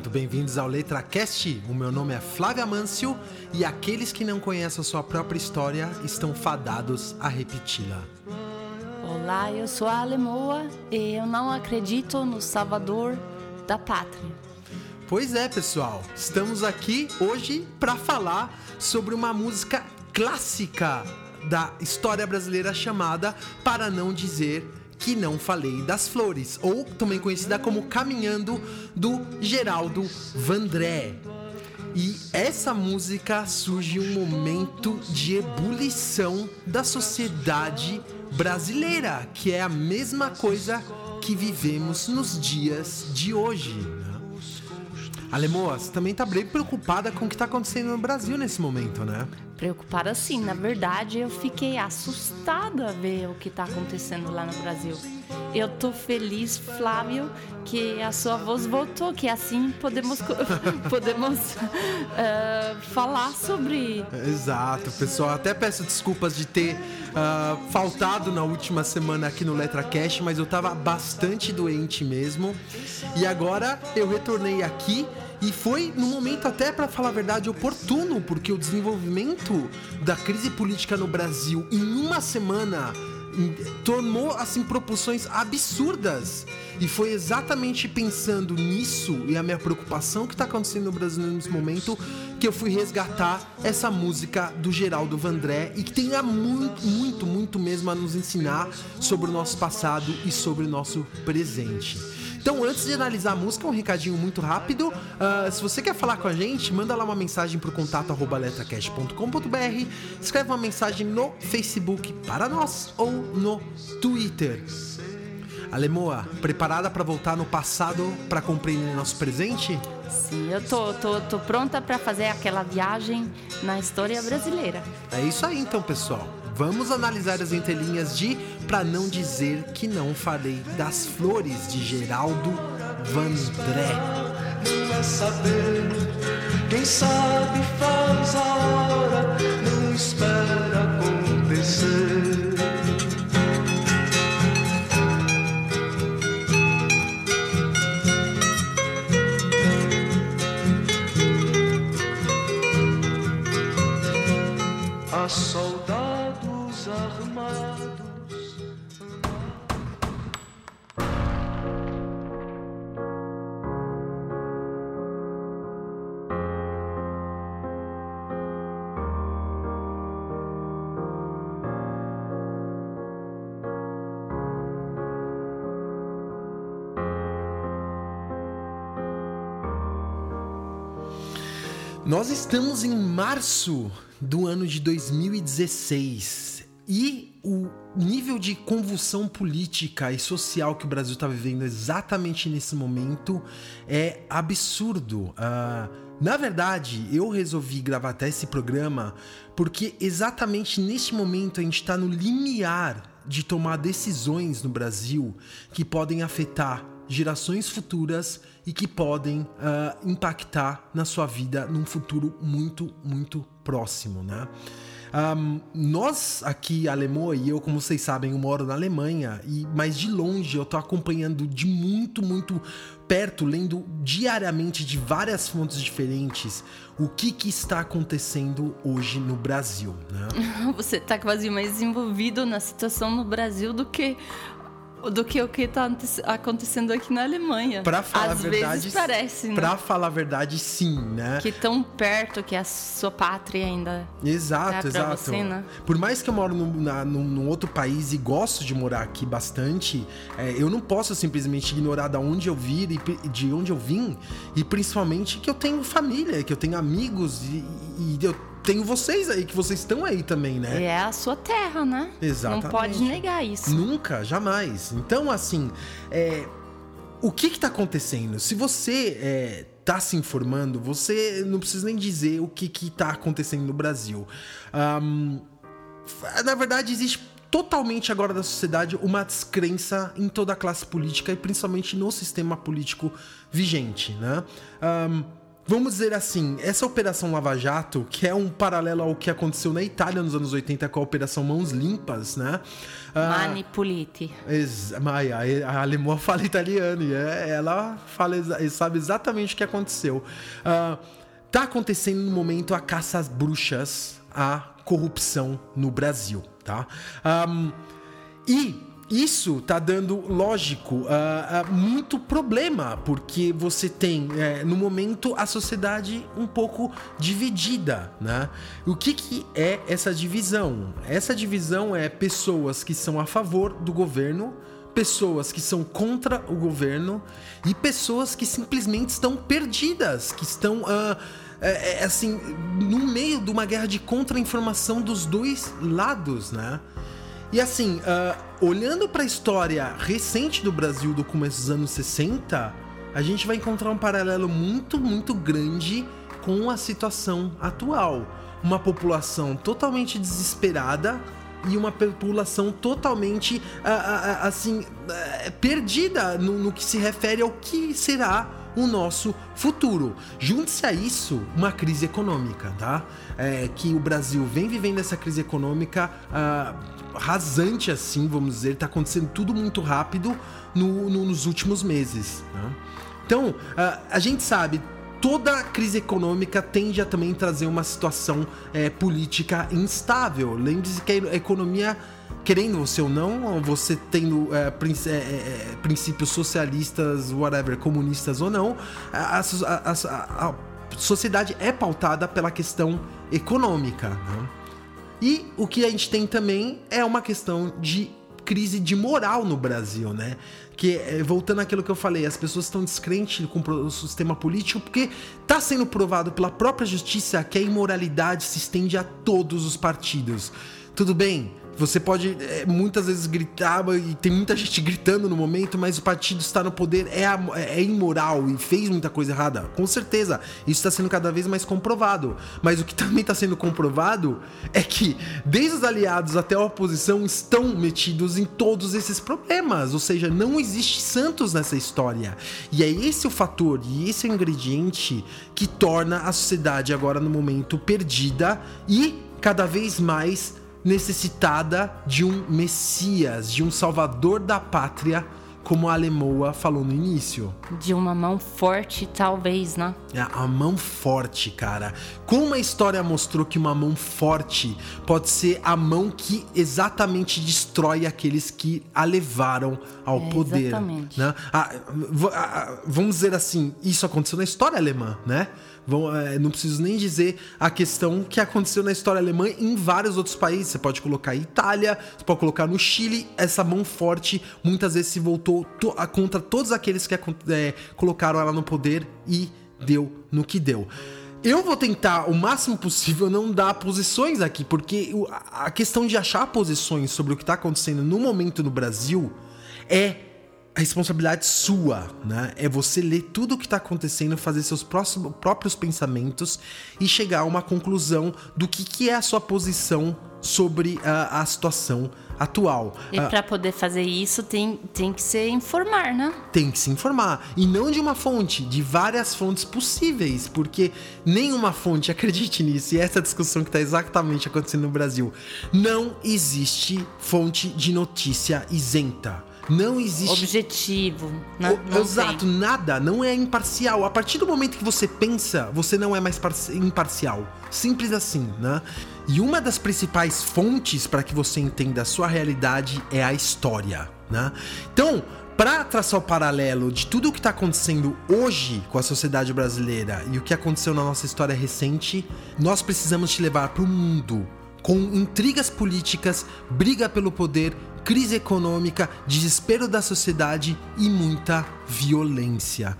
Muito bem-vindos ao LetraCast. O meu nome é Flávia Mâncio e aqueles que não conhecem a sua própria história estão fadados a repeti-la. Olá, eu sou a Alemoa e eu não acredito no Salvador da Pátria. Pois é, pessoal, estamos aqui hoje para falar sobre uma música clássica da história brasileira chamada Para Não Dizer que Não Falei das Flores, ou também conhecida como Caminhando do Geraldo Vandré. E essa música surge um momento de ebulição da sociedade brasileira, que é a mesma coisa que vivemos nos dias de hoje. né? Alemoa, você também tá bem preocupada com o que tá acontecendo no Brasil nesse momento, né? Preocupada sim, na verdade eu fiquei assustada a ver o que está acontecendo lá no Brasil. Eu tô feliz, Flávio, que a sua voz voltou, que assim podemos, podemos eh, falar sobre. Exato, pessoal. Até peço desculpas de ter ah, faltado na última semana aqui no Letra Cash, mas eu tava bastante doente mesmo. E agora eu retornei aqui e foi no momento até para falar a verdade oportuno, porque o desenvolvimento da crise política no Brasil em uma semana em- tomou assim proporções absurdas. E foi exatamente pensando nisso e a minha preocupação que está acontecendo no Brasil nesse momento que eu fui resgatar essa música do Geraldo Vandré e que tem muito, muito, muito mesmo a nos ensinar sobre o nosso passado e sobre o nosso presente. Então, antes de analisar a música, um recadinho muito rápido. Ah, se você quer falar com a gente, manda lá uma mensagem pro contato arroba letracast.com.br, escreve uma mensagem no Facebook para nós ou no Twitter. Alemoa, preparada para voltar no passado para compreender nosso presente? Sim, eu tô, tô, tô pronta para fazer aquela viagem na história brasileira. É isso aí então, pessoal. Vamos analisar as entrelinhas de Pra Não Dizer Que Não Falei das Flores, de Geraldo Vandré. não é saber. Quem sabe faz a hora, não espera acontecer. Há soldados Nós estamos em março do ano de 2016 e o nível de convulsão política e social que o Brasil está vivendo exatamente nesse momento é absurdo. Ah, na verdade, eu resolvi gravar até esse programa porque exatamente neste momento a gente está no limiar de tomar decisões no Brasil que podem afetar gerações futuras e que podem ah, impactar na sua vida num futuro muito, muito próximo, né? Ahm, nós aqui, Alemoa e eu, como vocês sabem, eu moro na Alemanha, e mas de longe eu tô acompanhando de muito, muito perto, lendo diariamente de várias fontes diferentes o que, que está acontecendo hoje no Brasil, né? Você tá quase mais envolvido na situação no Brasil do que do que o que tá acontecendo aqui na Alemanha. Pra falar Às a verdade, vezes parece, né? Pra falar a verdade, sim, né? Que tão perto que a sua pátria ainda. Exato, É exato. você, né? Por mais que eu moro num, na- num- num outro país e gosto de morar aqui bastante, é, eu não posso simplesmente ignorar da onde eu vir e de onde eu vim, e principalmente que eu tenho família, que eu tenho amigos e, e eu tenho vocês aí, que vocês estão aí também, né? É a sua terra, né? Exatamente. Não pode negar isso. Nunca, jamais. Então, assim, é, o que está acontecendo? Se você está se informando, você não precisa nem dizer o que está acontecendo no Brasil. Um, na verdade, existe totalmente agora da sociedade uma descrença em toda a classe política e principalmente no sistema político vigente, né? Um, vamos dizer assim, essa Operação Lava Jato, que é um paralelo ao que aconteceu na Itália nos anos 80 com a Operação Mãos Limpas, né? Uh, Manipulite. Maia, a alemã fala italiano e é, ela fala, sabe exatamente o que aconteceu. Uh, tá acontecendo no momento a caça às bruxas, a corrupção no Brasil, tá? Um, e isso tá dando, lógico, uh, uh, muito problema, porque você tem, uh, no momento, a sociedade um pouco dividida, né? O que, que é essa divisão? Essa divisão é pessoas que são a favor do governo, pessoas que são contra o governo e pessoas que simplesmente estão perdidas, que estão uh, é, é, assim, no meio de uma guerra de contra-informação dos dois lados, né? E assim, uh, olhando para a história recente do Brasil do começo dos anos 60, a gente vai encontrar um paralelo muito, muito grande com a situação atual. Uma população totalmente desesperada e uma população totalmente, uh, uh, assim, perdida no, no que se refere ao que será o nosso futuro. Junte-se a isso uma crise econômica, tá? É, que o Brasil vem vivendo essa crise econômica rasante, assim, vamos dizer, tá acontecendo tudo muito rápido no, no, nos últimos meses. Né? Então, uh, a gente sabe, toda crise econômica tende a também trazer uma situação é, política instável. Lembre-se que a economia querendo você ou não, você tendo é, princ é, é, princípios socialistas, whatever, comunistas ou não, a, a, a, a sociedade é pautada pela questão econômica. Né? E o que a gente tem também é uma questão de crise de moral no Brasil, né? Que é, voltando àquilo que eu falei, as pessoas estão descrentes com o sistema político porque está sendo provado pela própria justiça que a imoralidade se estende a todos os partidos. Tudo bem, você pode é, muitas vezes gritar, e tem muita gente gritando no momento, mas o partido está no poder, é, é imoral e fez muita coisa errada. Com certeza, isso está sendo cada vez mais comprovado. Mas o que também está sendo comprovado é que, desde os aliados até a oposição, estão metidos em todos esses problemas. Ou seja, não existe santos nessa história. E é esse o fator e esse é o ingrediente que torna a sociedade agora no momento perdida e cada vez mais necessitada de um Messias, de um Salvador da pátria, como a Alemoa falou no início. De uma mão forte, talvez, né? É, a mão forte, cara. Como a história mostrou que uma mão forte pode ser a mão que exatamente destrói aqueles que a levaram ao é, poder. Exatamente. Né? Ah, ah, vamos dizer assim, isso aconteceu na história alemã, né? Vão, é, não preciso nem dizer a questão que aconteceu na história alemã em vários outros países. Você pode colocar Itália, você pode colocar no Chile. Essa mão forte muitas vezes se voltou to contra todos aqueles que é, colocaram ela no poder e deu no que deu. Eu vou tentar o máximo possível não dar posições aqui, porque a questão de achar posições sobre o que está acontecendo no momento no Brasil é responsabilidade sua, né? É você ler tudo o que está acontecendo, fazer seus próximos, próprios pensamentos e chegar a uma conclusão do que, que é a sua posição sobre a, a situação atual. E uh, para poder fazer isso tem, tem que se informar, né? Tem que se informar. E não de uma fonte, de várias fontes possíveis, porque nenhuma fonte, acredite nisso, e essa discussão que está exatamente acontecendo no Brasil, não existe fonte de notícia isenta. Não existe. Objetivo. Não, o, exato, tem. nada. Não é imparcial. A partir do momento que você pensa, você não é mais imparcial. Simples assim, né? E uma das principais fontes para que você entenda a sua realidade é a história, né? Então, para traçar o paralelo de tudo o que está acontecendo hoje com a sociedade brasileira e o que aconteceu na nossa história recente, nós precisamos te levar para o mundo com intrigas políticas, briga pelo poder, crise econômica, desespero da sociedade e muita violência.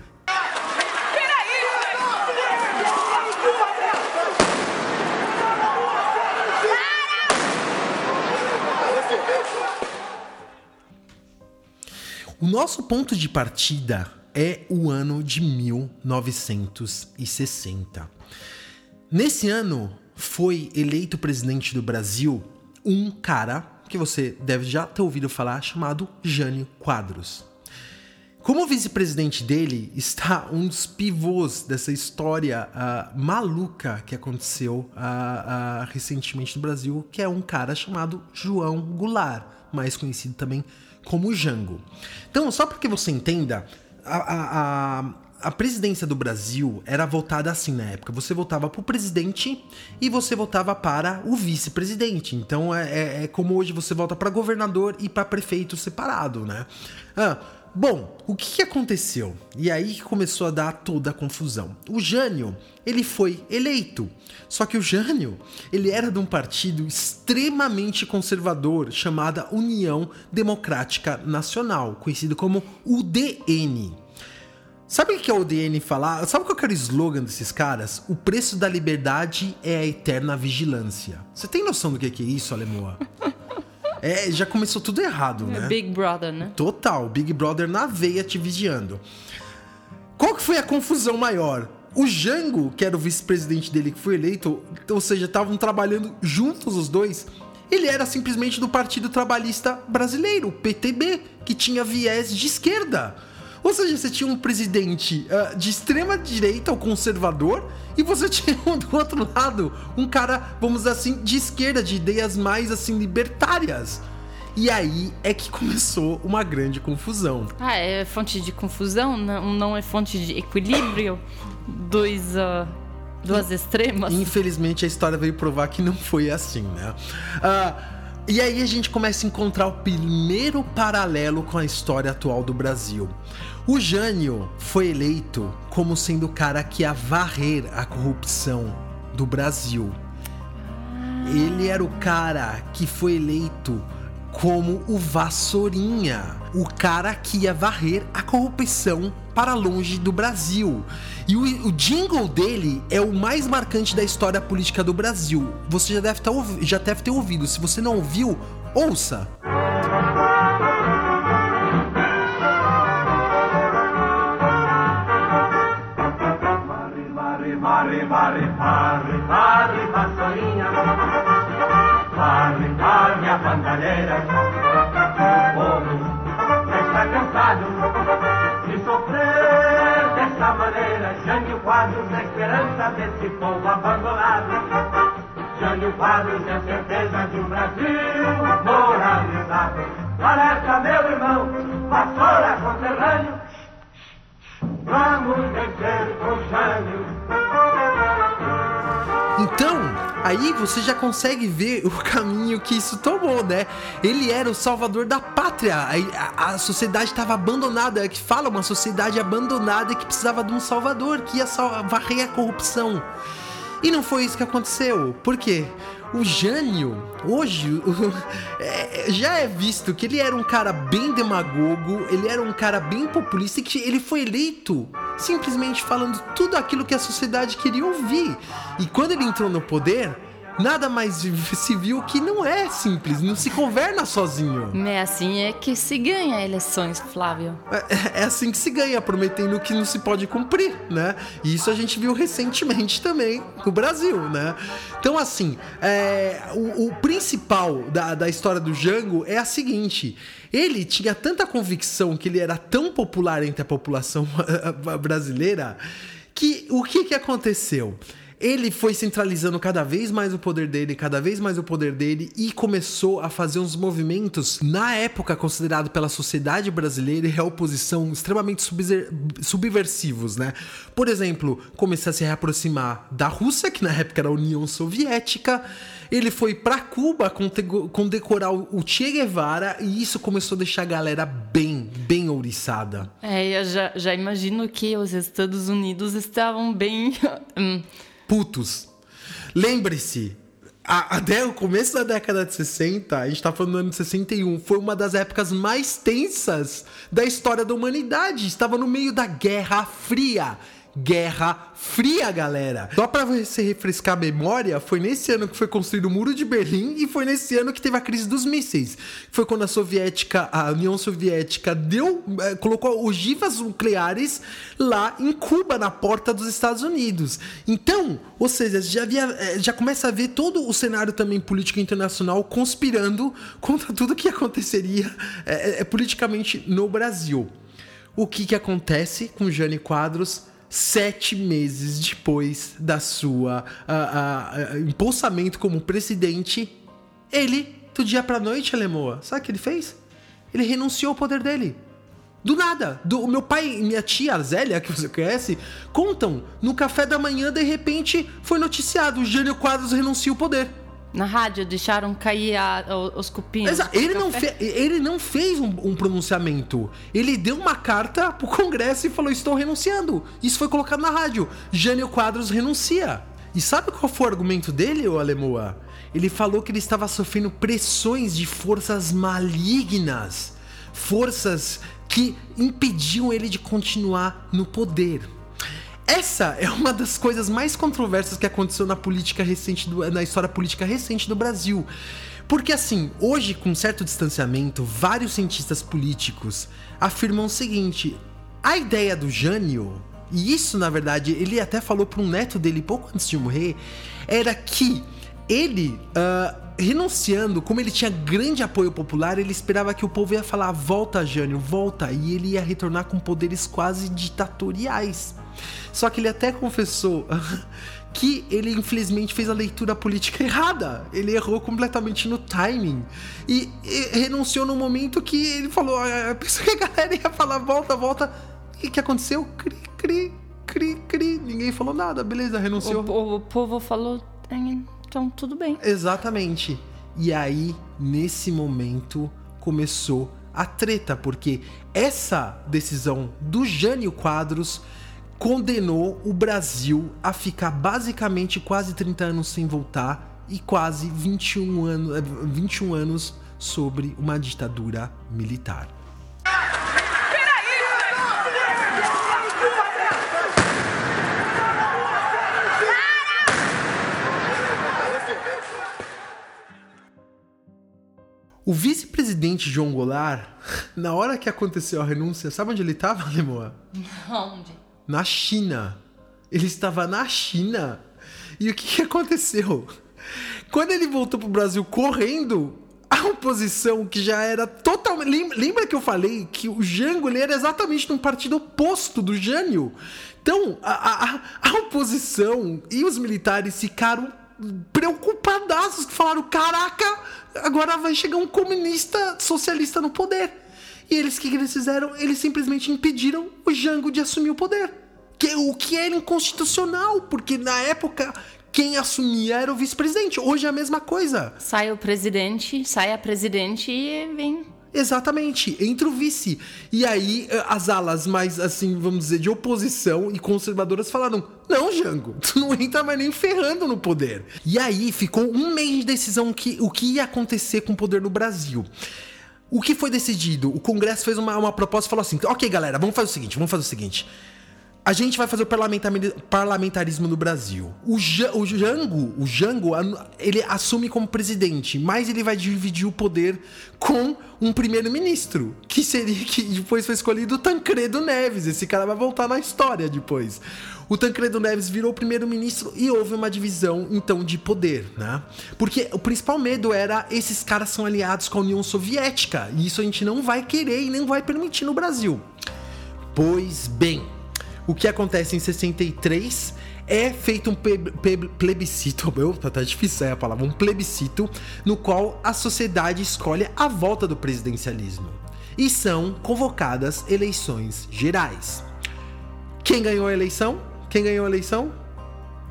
O nosso ponto de partida é o ano de 1960. Nesse ano foi eleito presidente do Brasil um cara que você deve já ter ouvido falar chamado Jânio Quadros. Como vice-presidente dele está um dos pivôs dessa história uh, maluca que aconteceu uh, uh, recentemente no Brasil, que é um cara chamado João Goulart, mais conhecido também como Jango. Então, só para que você entenda, a, a, a, presidência do Brasil era votada assim na época. Você votava para o presidente e você votava para o vice-presidente. Então é, é, é, como hoje você vota para governador e para prefeito separado, né? Ah, Bom, o que, que, aconteceu? E aí que começou a dar toda a confusão. O Jânio, ele foi eleito. Só que o Jânio, ele era de um partido extremamente conservador chamada União Democrática Nacional, conhecido como UDN. Sabe o que é o UDN falar? Sabe qual era o slogan desses caras? O preço da liberdade é a eterna vigilância. Você tem noção do que é isso, Alemoa? É, já começou tudo errado, é né? Big Brother, né? Total, Big Brother na veia te vigiando. Qual que foi a confusão maior? O Jango, que era o vice-presidente dele que foi eleito, ou seja, estavam trabalhando juntos os dois, ele era simplesmente do Partido Trabalhista Brasileiro, o PTB, que tinha viés de esquerda. Ou seja, você tinha um presidente uh, de extrema direita, o conservador, e você tinha do outro lado um cara, vamos dizer assim, de esquerda, de ideias mais assim libertárias. E aí é que começou uma grande confusão. Ah, é fonte de confusão? Não, não é fonte de equilíbrio? Dois. Uh, duas extremas? Infelizmente a história veio provar que não foi assim, né? Uh, e aí a gente começa a encontrar o primeiro paralelo com a história atual do Brasil. O Jânio foi eleito como sendo o cara que ia varrer a corrupção do Brasil. Ele era o cara que foi eleito como o Vassourinha, o cara que ia varrer a corrupção para longe do Brasil. E o, o, jingle dele é o mais marcante da história política do Brasil. Você já deve, tá, já deve ter ouvido. Se você não ouviu, ouça. O povo está cansado de sofrer dessa maneira. Jânio Quadros é esperança desse povo abandonado. Jânio Quadros é certeza de um Brasil moralizado. Alerta, meu irmão, vassoura conterrâneo. Vamos vencer com Jânio. Então, aí você já consegue ver o caminho que isso tomou, né? Ele era o salvador da pátria. A, a, a sociedade estava abandonada, que fala uma sociedade abandonada que precisava de um salvador que ia varrer a corrupção. E não foi isso que aconteceu. Por quê? O Jânio, hoje, é, já é visto que ele era um cara bem demagogo, ele era um cara bem populista e que ele foi eleito simplesmente falando tudo aquilo que a sociedade queria ouvir. E quando ele entrou no poder, nada mais se viu que não é simples, não se governa sozinho. É assim é que se ganha eleições, Flávio. É, é, assim que se ganha, prometendo que não se pode cumprir, né? E isso a gente viu recentemente também no Brasil, né? Então, assim, é, o, o, principal da, da história do Jango é a seguinte: ele tinha tanta convicção que ele era tão popular entre a população brasileira que o que, que aconteceu? Ele foi centralizando cada vez mais o poder dele, cada vez mais o poder dele e começou a fazer uns movimentos na época considerado pela sociedade brasileira e a oposição extremamente subversivos, né? Por exemplo, começou a se reaproximar da Rússia, que na época era a União Soviética. Ele foi para Cuba condecorar o Che Guevara e isso começou a deixar a galera bem, bem ouriçada. É, eu já, já imagino que os Estados Unidos estavam bem. Putos. Lembre-se, até o começo da década de 60, a gente tá falando do ano de 61, foi uma das épocas mais tensas da história da humanidade. Estava no meio da Guerra Fria. Guerra Fria, galera. Só pra você refrescar a memória, foi nesse ano que foi construído o Muro de Berlim e foi nesse ano que teve a crise dos mísseis. Foi quando a soviética, a União Soviética deu, eh, colocou ogivas nucleares lá em Cuba, na porta dos Estados Unidos. Então, ou seja, já, eh, já começa a ver todo o cenário também político internacional conspirando contra tudo que aconteceria eh, politicamente no Brasil. O que, que acontece com Jane Quadros? Sete meses depois da sua uh, uh, impulsamento como presidente, ele, do dia pra noite, Alemoa, sabe o que ele fez? Ele renunciou ao poder dele. Do nada. Do, o meu pai e minha tia, a Zélia, que você conhece, contam. No café da manhã, de repente, foi noticiado: Jânio Quadros renuncia ao poder. Na rádio deixaram cair a, os cupins. Ele não, fe, ele não fez um, um, pronunciamento. Ele deu uma carta pro Congresso e falou: Estou renunciando. Isso foi colocado na rádio. Jânio Quadros renuncia. E sabe qual foi o argumento dele, o Alemoa? Ele falou que ele estava sofrendo pressões de forças malignas. Forças que impediam ele de continuar no poder. Essa é uma das coisas mais controversas que aconteceu na política recente do, na história política recente do Brasil. Porque assim, hoje com certo distanciamento, vários cientistas políticos afirmam o seguinte: a ideia do Jânio, e isso na verdade ele até falou para um neto dele pouco antes de morrer, era que ele uh, renunciando, como ele tinha grande apoio popular, ele esperava que o povo ia falar: volta, Jânio, volta, e ele ia retornar com poderes quase ditatoriais. Só que ele até confessou que ele infelizmente fez a leitura política errada. Ele errou completamente no timing e, e renunciou no momento que ele falou: ah, pensou que a galera ia falar volta, volta. E o que aconteceu? Cri, cri, cri, cri. Ninguém falou nada, beleza, renunciou. O, o, o povo falou: então tudo bem. Exatamente. E aí, nesse momento, começou a treta, porque essa decisão do Jânio Quadros condenou o Brasil a ficar basicamente quase 30 anos sem voltar e quase 21 anos, 21 anos sobre uma ditadura militar. O vice-presidente João Goulart, na hora que aconteceu a renúncia, sabe onde ele estava, Lemoa? Onde? na China. Ele estava na China. E o que, que aconteceu? Quando ele voltou pro Brasil correndo, a oposição que já era totalmente. Lembra que eu falei que o Jango ele era exatamente no partido oposto do Jânio? Então, a, a, a oposição e os militares ficaram preocupadaços, falaram: caraca, agora vai chegar um comunista socialista no poder. E eles, o que, que eles fizeram? Eles simplesmente impediram o Jango de assumir o poder. Que, o que era inconstitucional, porque na época quem assumia era o vice-presidente. Hoje é a mesma coisa. Sai o presidente, sai a presidente e vem. Exatamente, entra o vice. E aí eh, as alas mais, assim, vamos dizer, de oposição e conservadoras falaram: não, Jango, tu não entra mais nem ferrando no poder. E aí ficou um mês de decisão que, o que ia acontecer com o poder no Brasil. O que foi decidido? O Congresso fez uma, uma proposta e falou assim: ok, galera, vamos fazer o seguinte, vamos fazer o seguinte. A gente vai fazer o parlamentarismo no Brasil. O, o Jango, o Jango, ele assume como presidente, mas ele vai dividir o poder com um primeiro-ministro, que seria que depois foi escolhido Tancredo Neves. Esse cara vai voltar na história depois. O Tancredo Neves virou primeiro-ministro e houve uma divisão então de poder, né? Porque o principal medo era esses caras são aliados com a União Soviética e isso a gente não vai querer e nem vai permitir no Brasil. Pois bem, o que acontece em 63 é feito um plebiscito, meu, tá difícil é a palavra, um plebiscito no qual a sociedade escolhe a volta do presidencialismo. E são convocadas eleições gerais. Quem ganhou a eleição? Quem ganhou a eleição?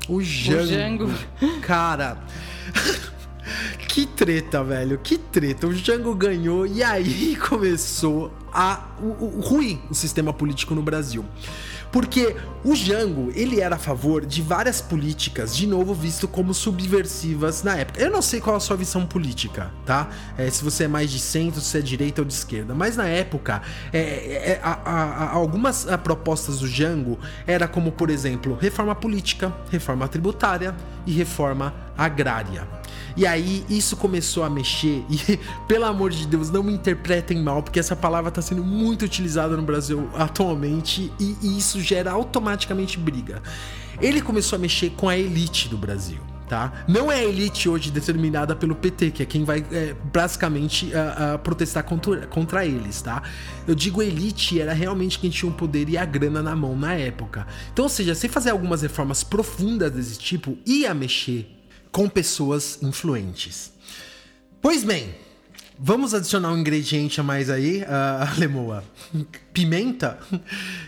O Jango. O Jango. Cara. que treta, velho. Que treta. O Jango ganhou e aí começou a o, o, ruim o sistema político no Brasil. Porque o Jango, ele era a favor de várias políticas, de novo visto como subversivas na época. Eu não sei qual a sua visão política, tá? É, se você é mais de centro, se é direita ou de esquerda. Mas na época, é, é, a, a, a, algumas propostas do Jango era como, por exemplo, reforma política, reforma tributária e reforma agrária. E aí isso começou a mexer e pelo amor de Deus, não me interpretem mal, porque essa palavra está sendo muito utilizada no Brasil atualmente e, e isso gera automaticamente briga. Ele começou a mexer com a elite do Brasil. Tá? Não é a elite hoje determinada pelo PT, que é quem vai é, basicamente uh, uh, protestar contra, contra eles, tá? Eu digo elite era realmente quem tinha o poder e a grana na mão na época. Então, ou seja, sem fazer algumas reformas profundas desse tipo, ia mexer com pessoas influentes. Pois bem, vamos adicionar um ingrediente a mais aí, uh, Lemoa. Pimenta?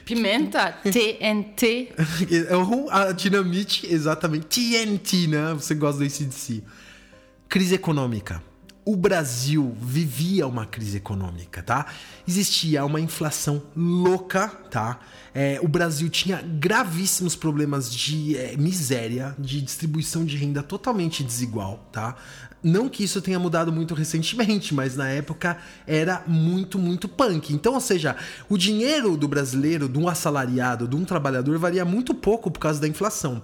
Pimenta, TNT. a dinamite, exatamente. TNT, né? Você gosta do ACDC. Crise econômica o Brasil vivia uma crise econômica, tá? Existia uma inflação louca, tá? É, o Brasil tinha gravíssimos problemas de é, miséria, de distribuição de renda totalmente desigual, tá? Não que isso tenha mudado muito recentemente, mas na época era muito, muito punk. Então, ou seja, o dinheiro do brasileiro, de um assalariado, de um trabalhador, varia muito pouco por causa da inflação.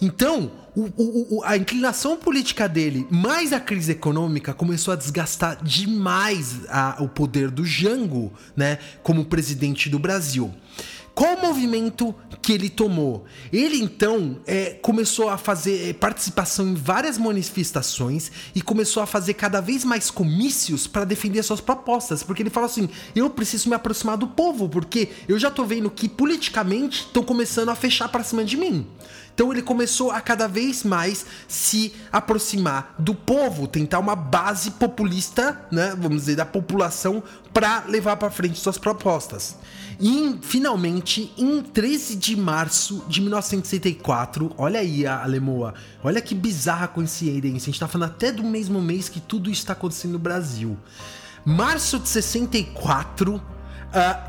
Então, o, o, a inclinação política dele, mais a crise econômica, começou a desgastar demais a, o poder do Jango, né, como presidente do Brasil. Qual o movimento que ele tomou? Ele então é, começou a fazer é, participação em várias manifestações e começou a fazer cada vez mais comícios para defender suas propostas, porque ele fala assim: eu preciso me aproximar do povo, porque eu já tô vendo que politicamente estão começando a fechar para cima de mim. Então ele começou a cada vez mais se aproximar do povo, tentar uma base populista, né, vamos dizer, da população para levar para frente suas propostas. E finalmente, em 13 de março de 1964, olha aí a Alemoa, olha que bizarra coincidência, a gente tá falando até do mesmo mês que tudo está acontecendo no Brasil. Março de 64, uh,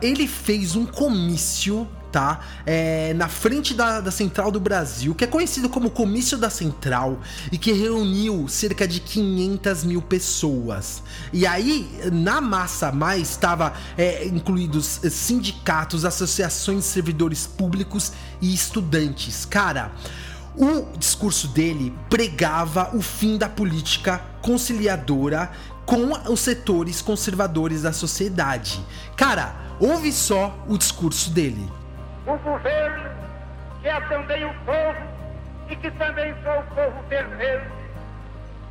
ele fez um comício tá? É, na frente da, da Central do Brasil, que é conhecido como Comício da Central e que reuniu cerca de 500 mil pessoas. E aí, na massa mais, estava é, incluídos sindicatos, associações de servidores públicos e estudantes. Cara, o discurso dele pregava o fim da política conciliadora com os setores conservadores da sociedade. Cara, ouve só o discurso dele o governo, que é também o povo e que também sou o povo perfeito,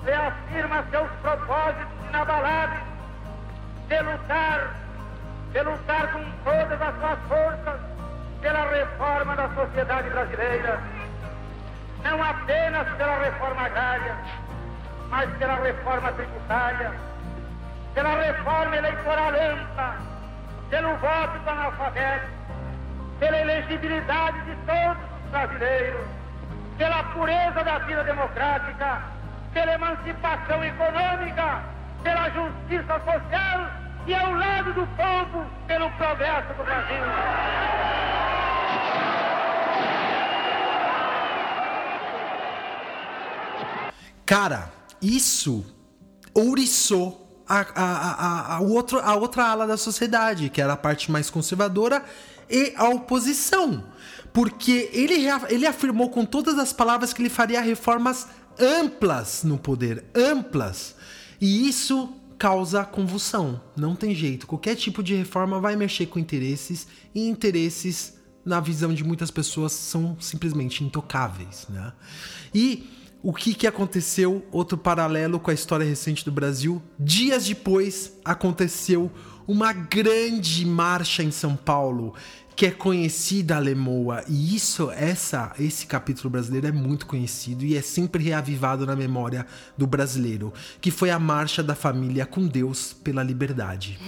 reafirma seus propósitos inabaláveis de lutar, de lutar com todas as suas forças pela reforma da sociedade brasileira, não apenas pela reforma agrária, mas pela reforma tributária, pela reforma eleitoral ampla, pelo voto do analfabeto, pela elegibilidade de todos os brasileiros, pela pureza da vida democrática, pela emancipação econômica, pela justiça social e ao lado do povo pelo progresso do Brasil. Cara, isso ouriçou a, a, a, a, outro, a outra ala da sociedade, que era a parte mais conservadora e a oposição. Porque ele, ele afirmou com todas as palavras que ele faria reformas amplas no poder amplas. E isso causa convulsão. Não tem jeito. Qualquer tipo de reforma vai mexer com interesses e interesses, na visão de muitas pessoas, são simplesmente intocáveis. Né? E o que, que aconteceu? Outro paralelo com a história recente do Brasil. Dias depois aconteceu uma grande marcha em São Paulo que é conhecida a Lemoa e isso essa esse capítulo brasileiro é muito conhecido e é sempre reavivado na memória do brasileiro, que foi a marcha da família com Deus pela liberdade.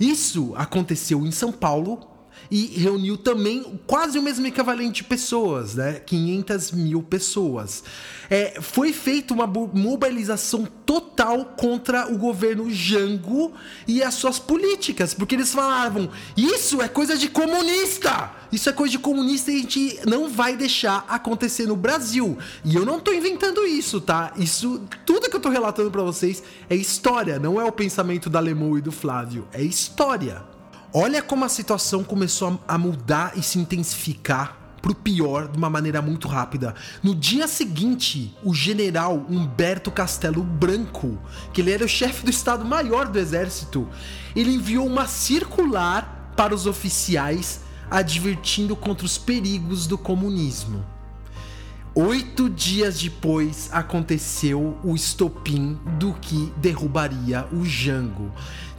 Isso aconteceu em São Paulo e reuniu também quase o mesmo equivalente de pessoas, né? 500 mil pessoas. É, foi feita uma mobilização total contra o governo Jango e as suas políticas, porque eles falavam: isso é coisa de comunista! Isso é coisa de comunista e a gente não vai deixar acontecer no Brasil. E eu não tô inventando isso, tá? Isso, tudo que eu tô relatando para vocês é história, não é o pensamento da Lemou e do Flávio, é história. Olha como a situação começou a mudar e se intensificar pro pior de uma maneira muito rápida. No dia seguinte, o general Humberto Castelo Branco, que ele era o chefe do Estado-Maior do Exército, ele enviou uma circular para os oficiais advertindo contra os perigos do comunismo. Oito dias depois aconteceu o estopim do que derrubaria o Jango.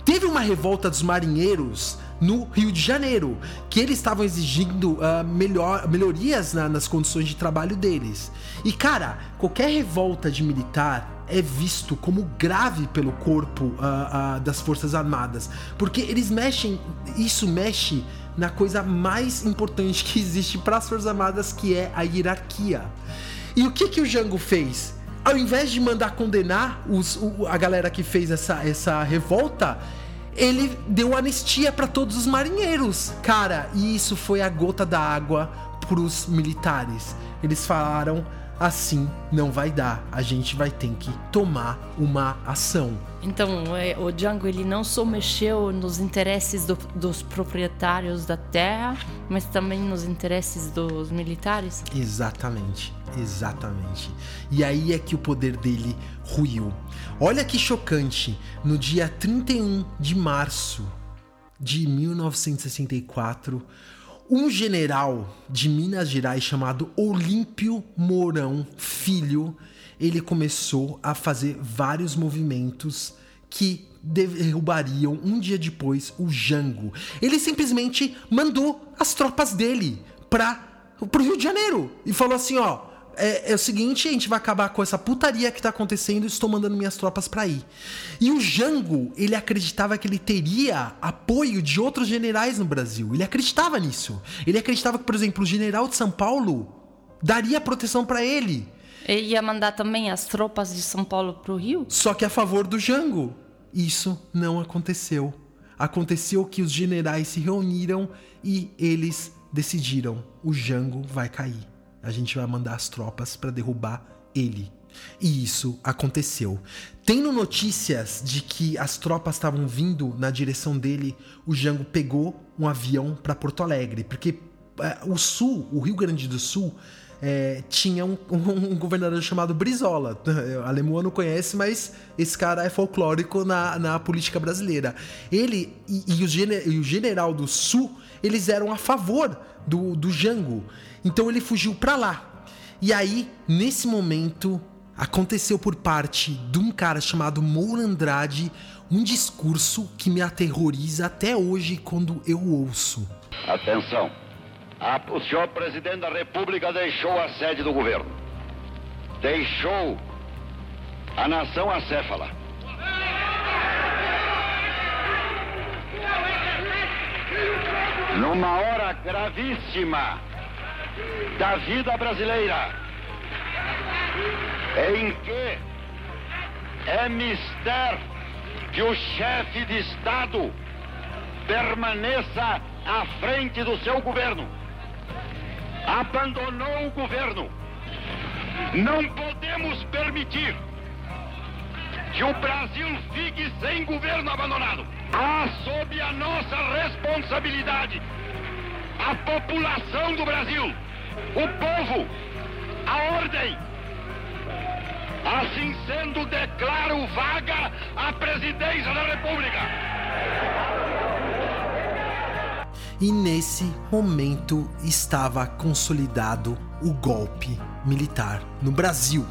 Teve uma revolta dos marinheiros no Rio de Janeiro, que eles estavam exigindo uh, melhor, melhorias na, nas condições de trabalho deles. E cara, qualquer revolta de militar é visto como grave pelo corpo uh, uh, das Forças Armadas, porque eles mexem, isso mexe na coisa mais importante que existe para as Forças Armadas, que é a hierarquia. E o que que o Jango fez? ao invés de mandar condenar os, o, a galera que fez essa, essa revolta, ele deu anistia para todos os marinheiros. Cara, e isso foi a gota da água pros militares. Eles falaram assim não vai dar. A gente vai ter que tomar uma ação. Então, é, o Django ele não só mexeu nos interesses do, dos proprietários da terra, mas também nos interesses dos militares? Exatamente, exatamente. E aí é que o poder dele ruiu. Olha que chocante, no dia 31 de março de 1964, um general de Minas Gerais chamado Olímpio Mourão Filho, ele começou a fazer vários movimentos que derrubariam um dia depois o Jango. Ele simplesmente mandou as tropas dele para o Rio de Janeiro e falou assim, ó, é, é, o seguinte, a gente vai acabar com essa putaria que tá acontecendo, estou mandando minhas tropas para ir. E o Jango, ele acreditava que ele teria apoio de outros generais no Brasil. Ele acreditava nisso. Ele acreditava que, por exemplo, o general de São Paulo daria proteção para ele. Ele ia mandar também as tropas de São Paulo pro Rio? Só que a favor do Jango. Isso não aconteceu. Aconteceu que os generais se reuniram e eles decidiram: o Jango vai cair a gente vai mandar as tropas para derrubar ele. E isso aconteceu. Tendo notícias de que as tropas estavam vindo na direção dele, o Jango pegou um avião para Porto Alegre, porque é, o Sul, o Rio Grande do Sul, é, tinha um, um, governador chamado Brizola. A Lemoa não conhece, mas esse cara é folclórico na, na política brasileira. Ele e, e, o, e o general do Sul, eles eram a favor do, do Jango. Então ele fugiu para lá. E aí, nesse momento, aconteceu por parte de um cara chamado Moura Andrade um discurso que me aterroriza até hoje quando eu ouço. Atenção. O senhor presidente da República deixou a sede do governo. Deixou a nação acéfala. Numa hora gravíssima da vida brasileira, em que é mister que o chefe de Estado permaneça à frente do seu governo. Abandonou o governo. Não podemos permitir que o Brasil fique sem governo abandonado. Há sob a nossa responsabilidade a população do Brasil o povo, a ordem. Assim sendo, declaro vaga a presidência da República. E nesse momento estava consolidado o golpe militar no Brasil.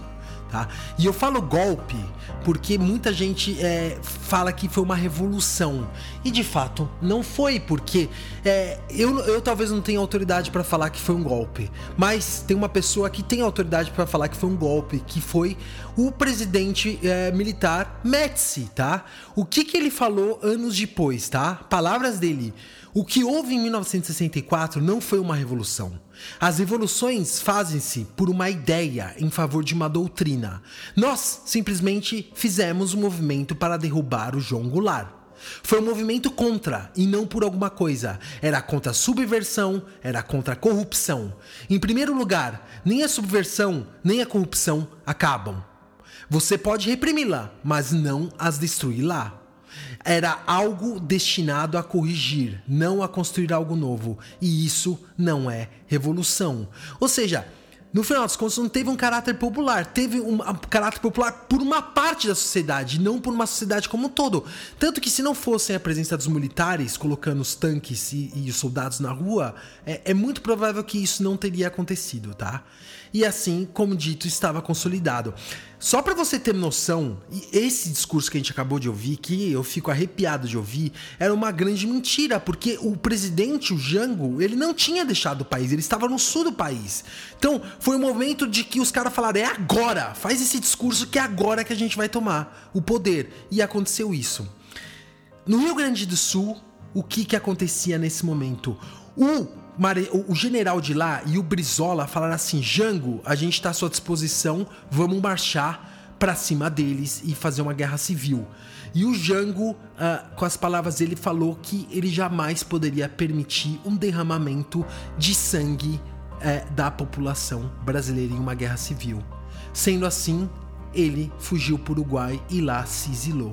Tá? E eu falo golpe porque muita gente é, fala que foi uma revolução. E de fato, não foi, porque é, eu, eu talvez não tenha autoridade para falar que foi um golpe. Mas tem uma pessoa que tem autoridade para falar que foi um golpe, que foi o presidente é, militar Médici, tá? O que, que ele falou anos depois, tá? Palavras dele. O que houve em 1964 não foi uma revolução. As revoluções fazem-se por uma ideia em favor de uma doutrina. Nós simplesmente fizemos um movimento para derrubar o João Goulart. Foi um movimento contra e não por alguma coisa. Era contra a subversão, era contra a corrupção. Em primeiro lugar, nem a subversão nem a corrupção acabam. Você pode reprimi-la, mas não as destruir lá era algo destinado a corrigir, não a construir algo novo. E isso não é revolução. Ou seja, no final das contas, não teve um caráter popular, teve um, caráter popular por uma parte da sociedade, não por uma sociedade como um todo. Tanto que, se não fossem a presença dos militares colocando os tanques e, e os soldados na rua, é, é muito provável que isso não teria acontecido, tá? E assim, como dito, estava consolidado. Só para você ter noção, esse discurso que a gente acabou de ouvir, que eu fico arrepiado de ouvir, era uma grande mentira, porque o presidente, o Jango, ele não tinha deixado o país, ele estava no sul do país. Então, foi um momento de que os caras falaram: é agora, faz esse discurso que é agora que a gente vai tomar o poder. E aconteceu isso. No Rio Grande do Sul, o que, que acontecia nesse momento? O o general de lá e o Brizola falaram assim: Jango, a gente está à sua disposição, vamos marchar para cima deles e fazer uma guerra civil. E o Jango, uh, com as palavras dele, falou que ele jamais poderia permitir um derramamento de sangue uh, da população brasileira em uma guerra civil. Sendo assim, ele fugiu para o Uruguai e lá se exilou.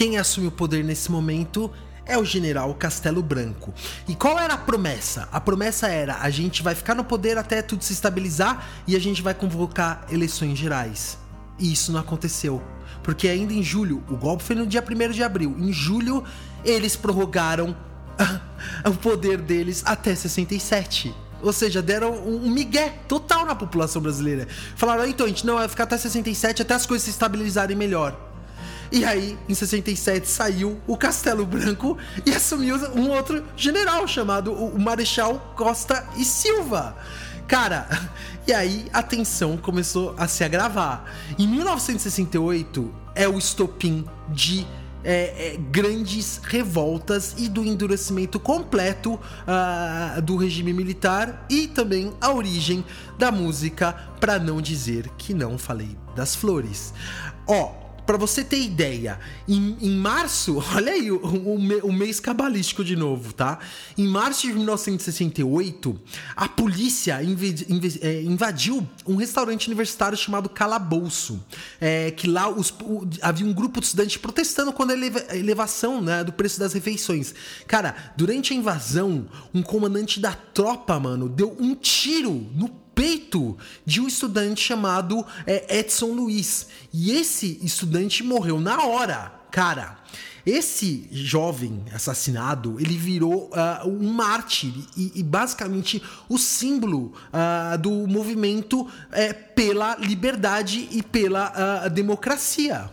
Quem assume o poder nesse momento é o general Castelo Branco. E qual era a promessa? A promessa era: a gente vai ficar no poder até tudo se estabilizar e a gente vai convocar eleições gerais. E isso não aconteceu. Porque ainda em julho, o golpe foi no dia 1 de abril. Em julho, eles prorrogaram o poder deles até 67. Ou seja, deram um migué total na população brasileira. Falaram, então, a gente não vai ficar até 67 até as coisas se estabilizarem melhor. E aí, em 67, saiu o Castelo Branco e assumiu um outro general chamado o Marechal Costa e Silva. Cara, e aí a tensão começou a se agravar. Em 1968 é o estopim de é, é, grandes revoltas e do endurecimento completo uh, do regime militar e também a origem da música, para não dizer que não falei das flores. Ó, para você ter ideia, em, em março, olha aí o, o, o, mês cabalístico de novo, tá? Em março de 1968, a polícia é, invadiu um restaurante universitário chamado Calabouço. É, que lá os, o, havia um grupo de estudantes protestando contra a elevação né, do preço das refeições. Cara, durante a invasão, um comandante da tropa, mano, deu um tiro no peito de um estudante chamado é, Edson Luiz. E esse estudante morreu na hora, cara. Esse jovem assassinado, ele virou uh, um mártir e, e, basicamente o símbolo uh, do movimento uh, pela liberdade e pela democracia.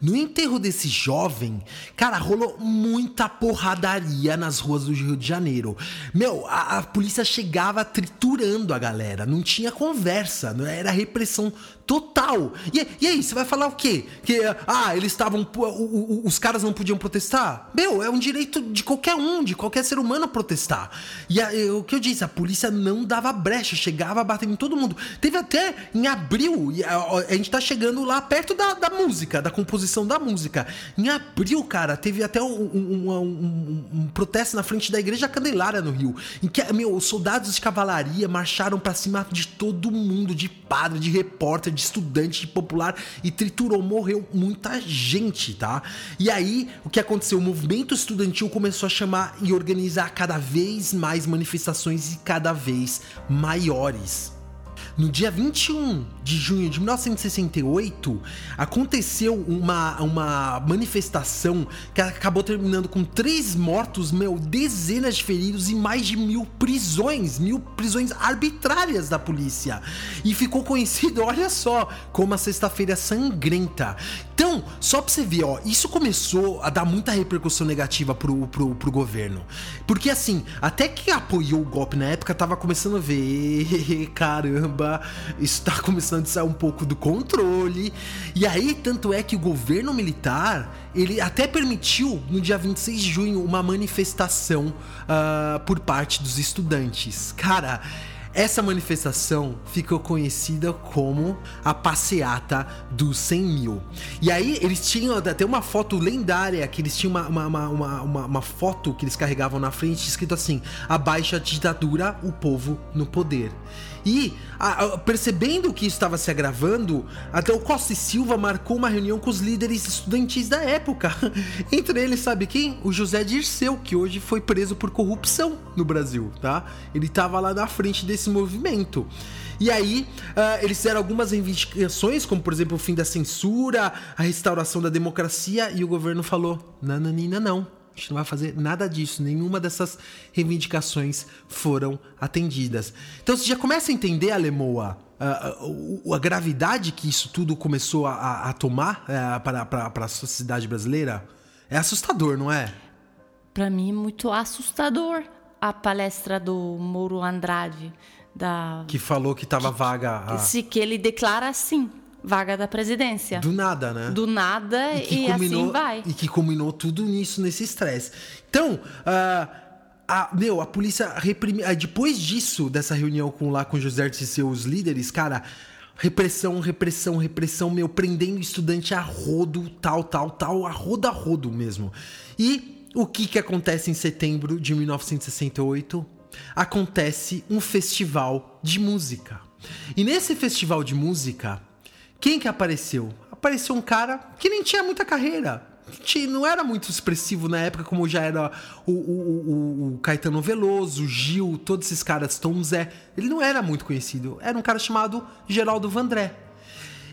No enterro desse jovem, cara, rolou muita porradaria nas ruas do Rio de Janeiro. Meu, a, a polícia chegava triturando a galera, não tinha conversa, era repressão total. E, e aí, você vai falar o quê? Que, ah, eles estavam. Os caras não podiam protestar? Meu, é um direito de qualquer um, de qualquer ser humano protestar. E a, o que eu disse, a polícia não dava brecha, chegava batendo em todo mundo. Teve até em abril, a, gente tá chegando lá perto da, da música, da composição da música. Em abril, cara, teve até um, um, um, um protesto na frente da Igreja Candelária no Rio, em que, meu, os soldados de cavalaria marcharam para cima de todo mundo, de padre, de repórter, de estudante, de popular e triturou, morreu muita gente, tá? E aí, o que aconteceu? O movimento estudantil começou a chamar e organizar cada vez mais manifestações e cada vez maiores. No dia 21 de junho de 1968, aconteceu uma, uma manifestação que acabou terminando com três mortos, meu, dezenas de feridos e mais de mil prisões, mil prisões arbitrárias da polícia. E ficou conhecido, olha só, como a Sexta-feira Sangrenta. Então, só pra você ver, ó, isso começou a dar muita repercussão negativa pro, pro, pro governo. Porque assim, até quem apoiou o golpe na época tava começando a ver, caramba, isso tá começando a sair um pouco do controle. E aí, tanto é que o governo militar, ele até permitiu, no dia 26 de junho, uma manifestação uh, por parte dos estudantes. Cara, essa manifestação ficou conhecida como a passeata dos 100 mil. E aí eles tinham até uma foto lendária, que eles tinham uma, uma, uma, uma, uma foto que eles carregavam na frente, escrito assim: Abaixa a ditadura, o povo no poder. E a, a, percebendo que isso estava se agravando, até o Costa e Silva marcou uma reunião com os líderes estudantis da época. Entre eles, sabe quem? O José Dirceu, que hoje foi preso por corrupção no Brasil, tá? Ele estava lá na frente desse movimento. E aí, uh, eles fizeram algumas reivindicações, como por exemplo o fim da censura, a restauração da democracia, e o governo falou: nananina, não. A gente não vai fazer nada disso, nenhuma dessas reivindicações foram atendidas. Então você já começa a entender, Alemoa, a, a, a gravidade que isso tudo começou a, a tomar para, para, para a sociedade brasileira? É assustador, não é? Para mim, muito assustador a palestra do Moro Andrade. Da... Que falou que estava vaga. A... Se que ele declara assim vaga da presidência. Do nada, né? Do nada e, e assim vai. E que culminou tudo nisso, nesse estresse. Então, uh, a, meu, a polícia reprimiu. Uh, depois disso, dessa reunião com lá com José e seus líderes, cara. Repressão, repressão, repressão, meu, prendendo estudante a rodo, tal, tal, tal, a rodo a rodo mesmo. E o que que acontece em setembro de 1968? Acontece um festival de música. E nesse festival de música, quem que apareceu? Apareceu um cara que nem tinha muita carreira. Não era muito expressivo na época, como já era o, o, o, o Caetano Veloso, o Gil, todos esses caras, Tom Zé. Ele não era muito conhecido. Era um cara chamado Geraldo Vandré.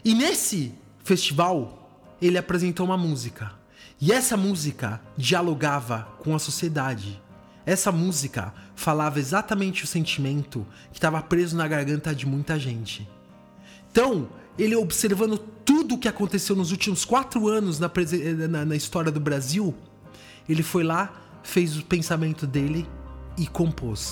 E nesse festival, ele apresentou uma música. E essa música dialogava com a sociedade. Essa música falava exatamente o sentimento que estava preso na garganta de muita gente. Então, ele observando tudo o que aconteceu nos últimos quatro anos na, na, na história do Brasil, ele foi lá, fez o pensamento dele e compôs.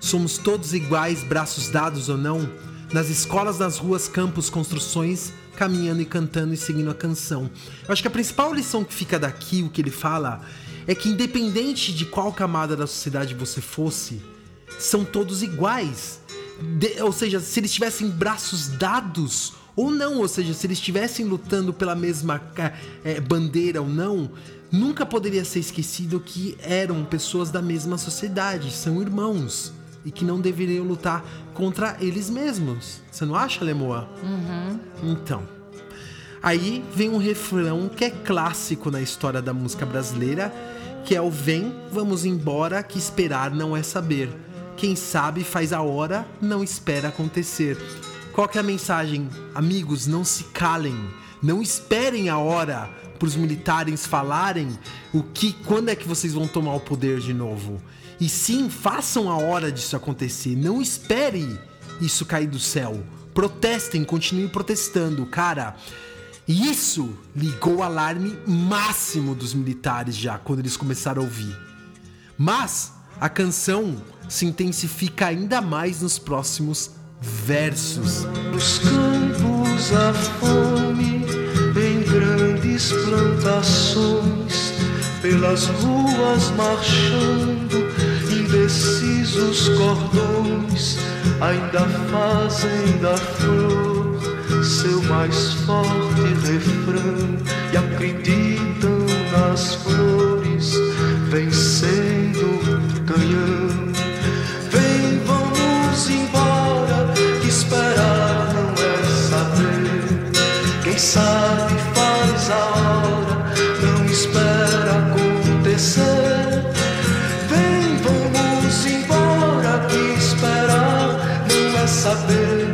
Somos todos iguais, braços dados ou não, nas escolas, nas ruas, campos, construções, caminhando e cantando e seguindo a canção. Eu acho que a principal lição que fica daqui, o que ele fala, é que independente de qual camada da sociedade você fosse, são todos iguais. De- ou seja, se eles tivessem braços dados ou não, ou seja, se eles estivessem lutando pela mesma eh, bandeira ou não, nunca poderia ser esquecido que eram pessoas da mesma sociedade, são irmãos e que não deveriam lutar contra eles mesmos. Você não acha, Lemoa? Então. Aí vem um refrão que é clássico na história da música brasileira, que é o Vem, vamos embora, que esperar não é saber. Quem sabe faz a hora, não espera acontecer. Qual que é a mensagem? Amigos, não se calem, não esperem a hora para os militares falarem o que, quando é que vocês vão tomar o poder de novo. E sim, façam a hora disso acontecer. Não espere isso cair do céu. Protestem, continuem protestando, cara. E isso ligou o alarme máximo dos militares já quando eles começaram a ouvir. Mas a canção se intensifica ainda mais nos próximos versos. Nos campos a fome, em grandes plantações, pelas ruas marchando, indecisos cordões, ainda fazem da flor seu mais forte refrão e acreditam nas flores, vencendo canhão. Vem, vamos embora, que esperar não é saber. Quem sabe faz a hora, não espera acontecer. Vem, vamos embora, que esperar não é saber.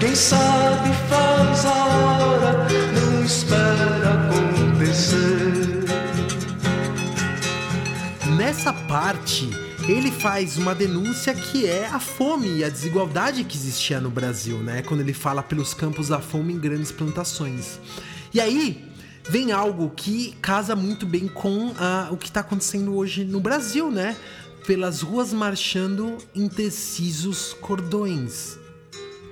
Quem sabe faz a hora, não espera acontecer. Nessa parte, ele faz uma denúncia que é a fome e a desigualdade que existia no Brasil, né? Quando ele fala pelos campos da fome em grandes plantações. E aí vem algo que casa muito bem com ah, o que está acontecendo hoje no Brasil, né? Pelas ruas marchando indecisos cordões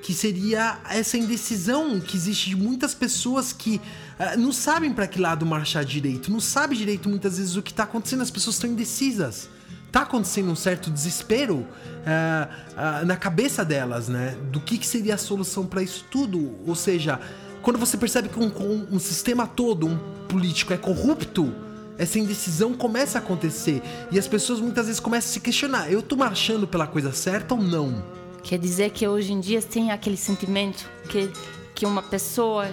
que seria essa indecisão que existe de muitas pessoas que ah, não sabem para que lado marchar direito, não sabem direito muitas vezes o que tá acontecendo, as pessoas estão indecisas. Tá acontecendo um certo desespero ah, ah, na cabeça delas, né? Do que, que seria a solução para isso tudo. Ou seja, quando você percebe que um, um- um sistema todo, um político é corrupto, essa indecisão começa a acontecer. E as pessoas muitas vezes começam a se questionar: eu tô marchando pela coisa certa ou não? Quer dizer que hoje em dia tem aquele sentimento que, que uma pessoa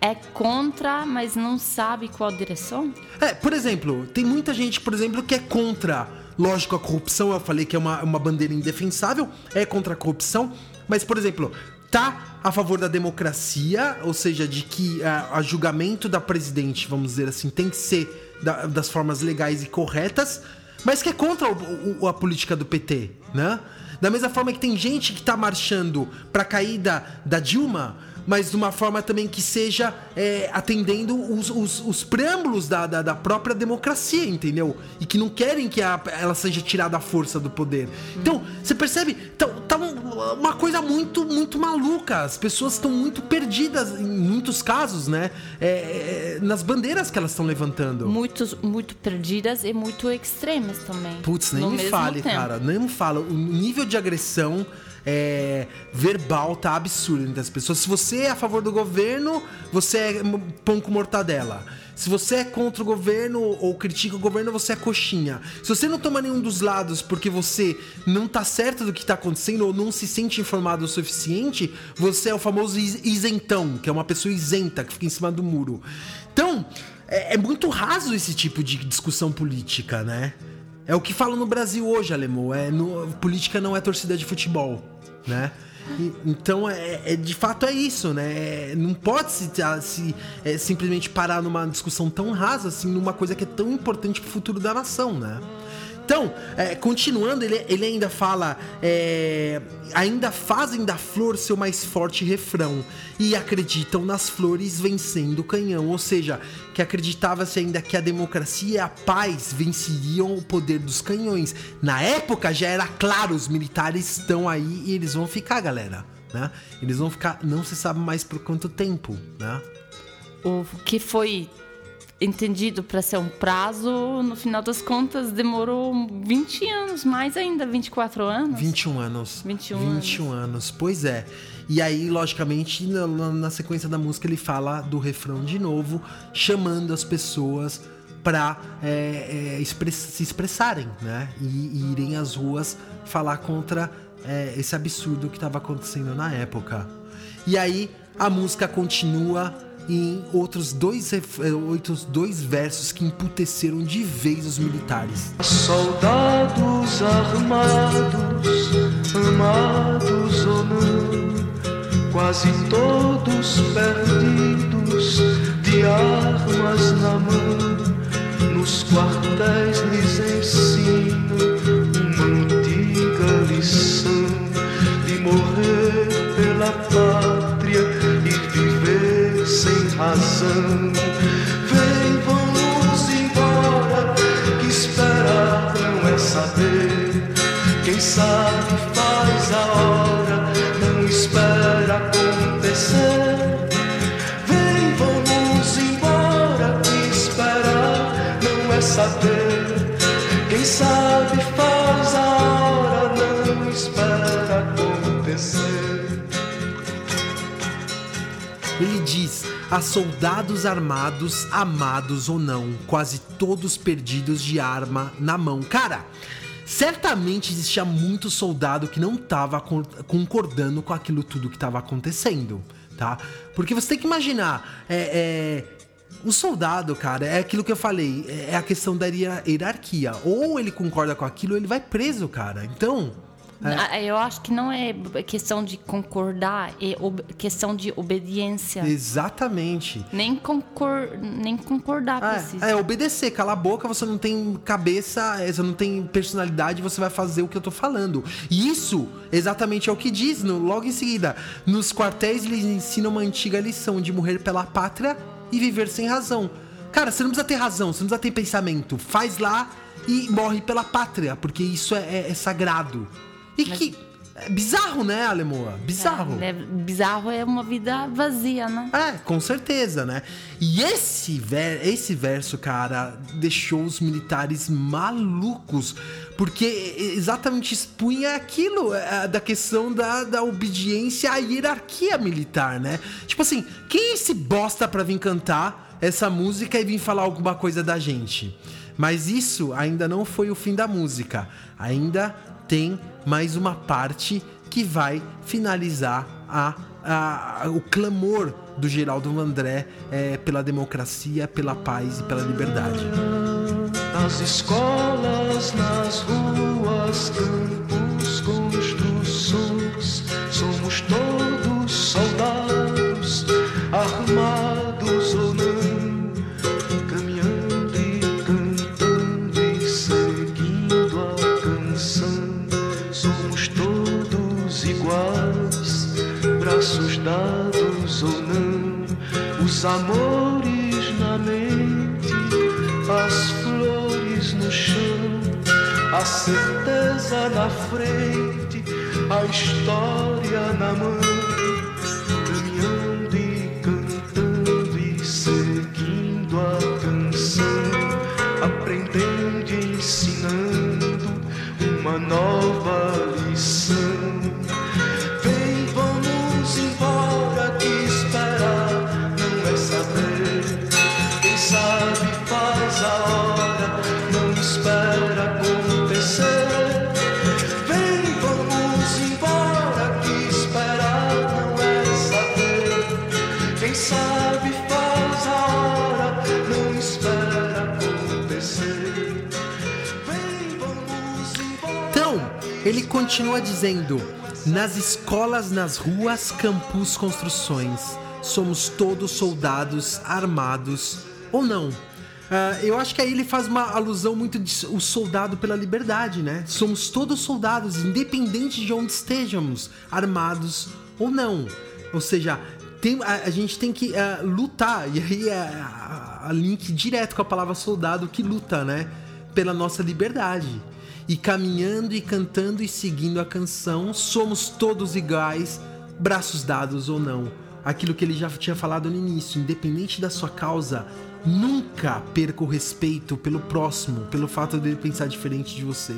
é contra, mas não sabe qual direção? É, por exemplo, tem muita gente, por exemplo, que é contra, lógico, a corrupção. Eu falei que é uma, uma bandeira indefensável, é contra a corrupção. Mas, por exemplo, tá a favor da democracia, ou seja, de que ah, a julgamento da presidente, vamos dizer assim, tem que ser da- das formas legais e corretas, mas que é contra o- o- a política do PT, né? Da mesma forma que tem gente que tá marchando pra caída da Dilma, mas de uma forma também que seja é, atendendo os, os, os preâmbulos da, da, da própria democracia, entendeu? E que não querem que a- ela seja tirada à força do poder. Então, você percebe? Tá, tá um- uma coisa muito, muito maluca. As pessoas estão muito perdidas, em muitos casos, né? É, é, nas bandeiras que elas estão levantando. Muitos, muito perdidas e muito extremas também. Putz, nem no me fale, tempo. cara. Nem me fala. O nível de agressão é, verbal tá absurdo entre as pessoas. Se você é a favor do governo, você é pão com mortadela. Se você é contra o governo ou critica o governo, você é coxinha. Se você não toma nenhum dos lados porque você não tá certo do que tá acontecendo ou não se sente informado o suficiente, você é o famoso is- isentão, que é uma pessoa isenta que fica em cima do muro. Então, é, é muito raso esse tipo de discussão política, né? É o que falam no Brasil hoje, Alemão. É, no- política não é torcida de futebol, né? E- então, é, é- de fato, é isso, né? É, não pode se, se, é, simplesmente parar numa discussão tão rasa, assim, numa coisa que é tão importante pro futuro da nação, né? Então, é, continuando, ele, ele ainda fala: é, ainda fazem da flor seu mais forte refrão e acreditam nas flores vencendo o canhão. Ou seja, que acreditava-se ainda que a democracia e a paz venceriam o poder dos canhões. Na época já era claro: os militares estão aí e eles vão ficar, galera. Né? Eles vão ficar, não se sabe mais por quanto tempo, né? O que foi entendido para ser um prazo, no final das contas demorou 20 anos, mais ainda, 24 anos. 21 anos. 21 21 anos. Pois é. E aí, logicamente, na, na sequência da música, ele fala do refrão de novo, chamando as pessoas para é, é, express, se expressarem, né? E, e, irem às ruas falar contra é, esse absurdo que estava acontecendo na época. E aí a música continua em outros dois, eh, outros dois versos que emputeceram de vez os militares. Soldados armados, amados ou não, quase todos perdidos, de armas na mão, nos quartéis lhes ensino Quem sabe a soldados armados, amados ou não, quase todos perdidos de arma na mão. Cara, certamente existia muito soldado que não estava concordando com aquilo tudo que estava acontecendo, tá? Porque você tem que imaginar, é, é o soldado, cara, é aquilo que eu falei, é a questão da hierarquia. Ou ele concorda com aquilo, ou ele vai preso, cara. Então, é. Eu acho que não é questão de concordar, é questão de obediência. Exatamente. Nem, concor nem concordar é, precisa. É, obedecer. Cala a boca, você não tem cabeça, é, você não tem personalidade, você vai fazer o que eu tô falando. E isso exatamente é o que diz no, logo em seguida. Nos quartéis eles ensinam uma antiga lição de morrer pela pátria e viver sem razão. Cara, você não precisa ter razão, você não precisa ter pensamento. Faz lá e morre pela pátria, porque isso é, é, é sagrado. E Mas... que. É bizarro, né, Alemoa? Bizarro. É, é, bizarro é uma vida vazia, né? É, com certeza, né? E esse, ver, esse verso, cara, deixou os militares malucos. Porque exatamente expunha aquilo é, da questão da, da obediência à hierarquia militar, né? Tipo assim, quem é esse bosta pra vir cantar essa música e vir falar alguma coisa da gente? Mas isso ainda não foi o fim da música. Ainda tem mais uma parte que vai finalizar a, a, o clamor do Geraldo André é, pela democracia, pela paz e pela liberdade. Nas escolas, nas ruas, campos, construções, somos todos soldados armados dados ou não, os amores na mente, as flores no chão, a certeza na frente, a história na mão, continua dizendo: nas escolas, nas ruas, campus, construções, somos todos soldados armados ou não. Uh, eu acho que aí ele faz uma alusão muito de o soldado pela liberdade, né? Somos todos soldados, independente de onde estejamos, armados ou não. Ou seja, tem, a, a gente tem que uh, lutar, e aí é a, a link direto com a palavra soldado que luta, né? Pela nossa liberdade e caminhando e cantando e seguindo a canção, somos todos iguais, braços dados ou não. Aquilo que ele já tinha falado no início, independente da sua causa, Nunca perca o respeito pelo próximo, pelo fato dele pensar diferente de você.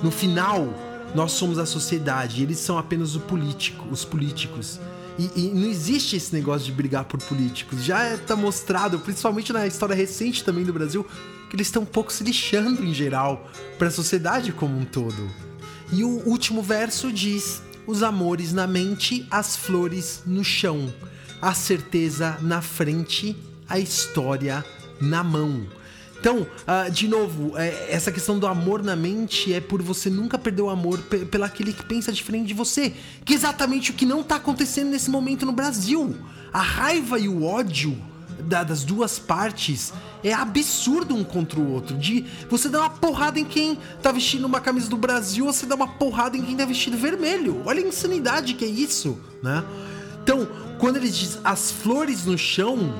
No final, nós somos a sociedade, eles são apenas o político, os políticos. E, e não existe esse negócio de brigar por políticos. Já está mostrado, principalmente na história recente também do Brasil, que eles estão um pouco se lixando em geral para a sociedade como um todo. E o último verso diz: os amores na mente, as flores no chão, a certeza na frente, a história na mão. Então, uh, de novo, é, essa questão do amor na mente é por você nunca perder o amor pelo aquele que pensa diferente de você. Que é exatamente o que não tá acontecendo nesse momento no Brasil. A raiva e o ódio da, das duas partes é absurdo um contra o outro. De você dar uma porrada em quem tá vestindo uma camisa do Brasil, ou você dá uma porrada em quem tá vestido vermelho. Olha a insanidade que é isso, né? Então, quando ele diz as flores no chão,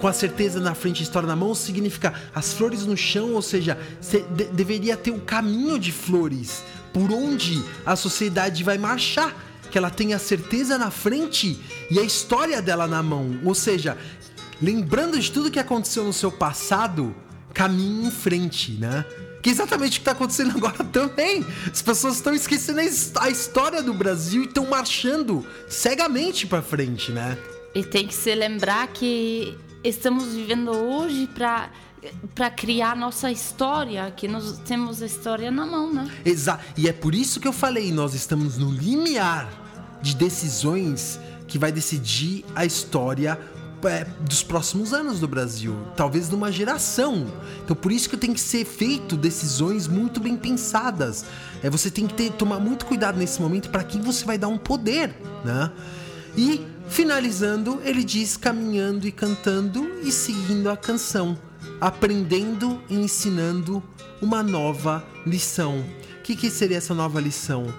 com a certeza na frente e história na mão, significa as flores no chão, ou seja, de deveria ter um caminho de flores por onde a sociedade vai marchar. Que ela tenha a certeza na frente e a história dela na mão. Ou seja, lembrando de tudo que aconteceu no seu passado, caminhe em frente, né? Que é exatamente o que está acontecendo agora também. As pessoas estão esquecendo a história do Brasil e estão marchando cegamente para frente, né? E tem que se lembrar que estamos vivendo hoje para para criar nossa história, que nós temos a história na mão, né? Exato. E é por isso que eu falei, nós estamos no limiar de decisões que vai decidir a história é, dos próximos anos do Brasil, talvez de uma geração. Então por isso que tem que ser feito decisões muito bem pensadas. É, você tem que ter, tomar muito cuidado nesse momento para quem você vai dar um poder, né? E Finalizando, ele diz caminhando e cantando e seguindo a canção, aprendendo e ensinando uma nova lição. O que, que seria essa nova lição?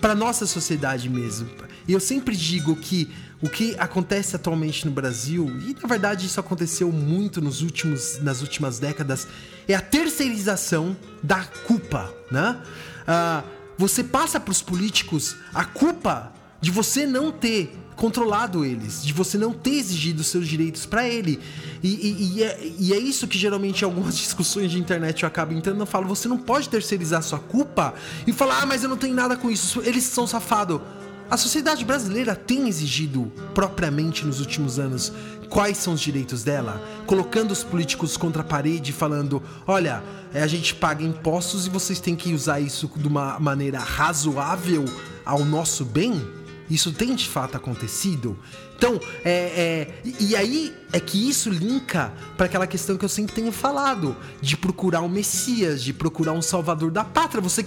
Para nossa sociedade mesmo. E eu sempre digo que o que acontece atualmente no Brasil, e na verdade isso aconteceu muito nos últimos, nas últimas décadas, é a terceirização da culpa, né? Uh, você passa para os políticos a culpa de você não ter controlado eles, de você não ter exigido seus direitos para ele. E, e, e, é, e, é, isso que geralmente algumas discussões de internet eu acabo entrando. Eu falo, você não pode terceirizar sua culpa e falar, ah, mas eu não tenho nada com isso, eles são safado. A sociedade brasileira tem exigido propriamente nos últimos anos quais são os direitos dela, colocando os políticos contra a parede, falando: olha, é, a gente paga impostos e vocês têm que usar isso de uma maneira razoável ao nosso bem. Isso tem de fato acontecido? Então, é, é, e aí é que isso linka para aquela questão que eu sempre tenho falado, de procurar um Messias, de procurar um Salvador da pátria. Você,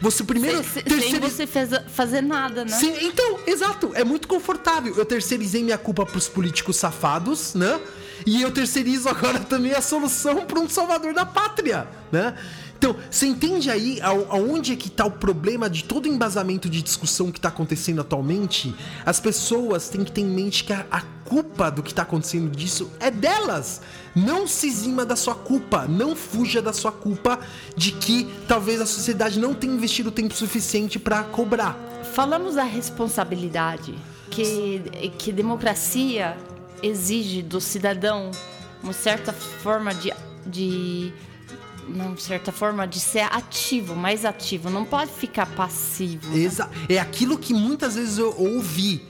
você primeiro. Sem, sem você fez, fazer nada, né? Sim, então, exato. É muito confortável. Eu terceirizei minha culpa para os políticos safados, né? E eu terceirizo agora também a solução para um Salvador da pátria, né? Então, você entende aí aonde é que está o problema de todo o embasamento de discussão que está acontecendo atualmente? As pessoas têm que ter em mente que a, a culpa do que está acontecendo disso é delas. Não se exima da sua culpa, não fuja da sua culpa de que talvez a sociedade não tenha investido tempo suficiente para cobrar. Falamos da responsabilidade que que democracia exige do cidadão uma certa forma de, de uma certa forma, de ser ativo, mais ativo. Não pode ficar passivo. Exa É aquilo que muitas vezes eu ouvi.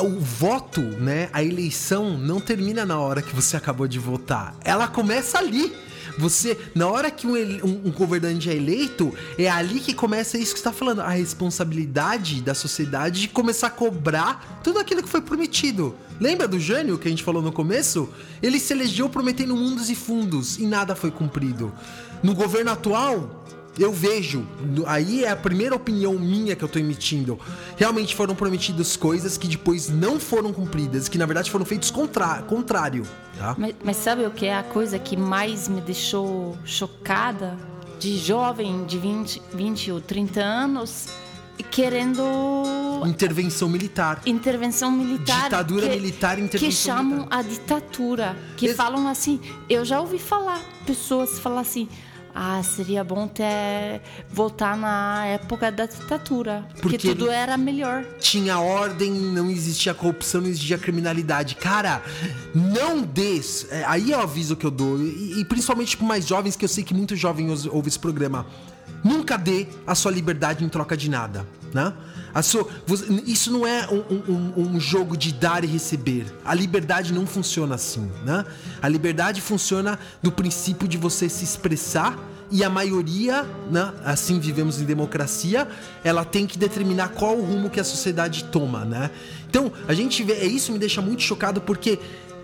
O voto, né? A eleição não termina na hora que você acabou de votar. Ela começa ali. Você, na hora que um, um, um, governante é eleito, é ali que começa isso que está falando, a responsabilidade da sociedade de começar a cobrar tudo aquilo que foi prometido. Lembra do Jânio que a gente falou no começo? Ele se elegeu prometendo mundos e fundos e nada foi cumprido. No governo atual, eu vejo, aí é a primeira opinião minha que eu tô emitindo. Realmente foram prometidas coisas que depois não foram cumpridas, que na verdade foram feitos contra, contrário. Tá? Mas, mas sabe o que é a coisa que mais me deixou chocada? De jovem de 20, 20 ou 30 anos querendo intervenção militar. Intervenção militar. Ditadura que, militar, intervenção Que chamam militar. a ditadura, que Ex falam assim, eu já ouvi falar pessoas falar assim: ah, seria bom ter voltar na época da ditadura, porque, Porque tudo era melhor. tinha ordem, não existia corrupção, não existia criminalidade. Cara, não dê. é, aí é o aviso que eu dou. E, e principalmente para mais jovens, que eu sei que muitos jovens ouvem esse programa. Nunca dê a sua liberdade em troca de nada, né? Sua, isso não é um, um- um- um jogo de dar e receber. A liberdade não funciona assim, né? A liberdade funciona do princípio de você se expressar e a maioria, né, assim vivemos em democracia, ela tem que determinar qual o rumo que a sociedade toma, né? Então, a gente vê, é isso me deixa muito chocado porque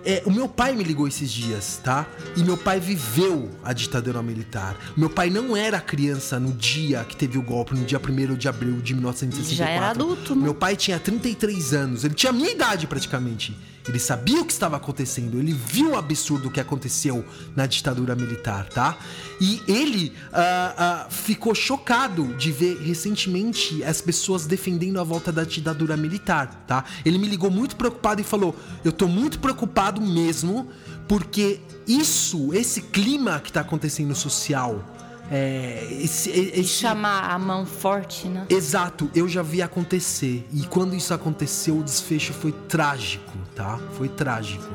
é, o meu pai me ligou esses dias, tá? E meu pai viveu a ditadura militar. Meu pai não era criança no dia que teve o golpe, no dia 1 de abril de 1964. Já era adulto, né? Meu pai tinha 33 anos, ele tinha a minha idade praticamente. Ele sabia o que estava acontecendo, ele viu o absurdo que aconteceu na ditadura militar, tá? E ele ah, ah, ficou chocado de ver recentemente as pessoas defendendo a volta da ditadura militar, tá? Ele me ligou muito preocupado e falou: Eu tô muito preocupado mesmo, porque isso, esse clima que tá acontecendo social, é, esse, esse, Chamar a mão forte, né? Exato, eu já vi acontecer. E quando isso aconteceu, o desfecho foi trágico, tá? Foi trágico.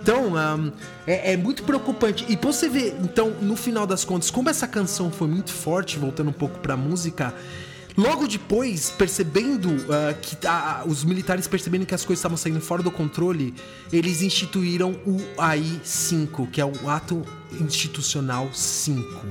Então, ahn, é, é muito preocupante. E pra você ver, então, no final das contas, como essa canção foi muito forte, voltando um pouco pra música, logo depois, percebendo ah, que ah, os militares percebendo que as coisas estavam saindo fora do controle, eles instituíram o AI-5, que é o Ato Institucional 5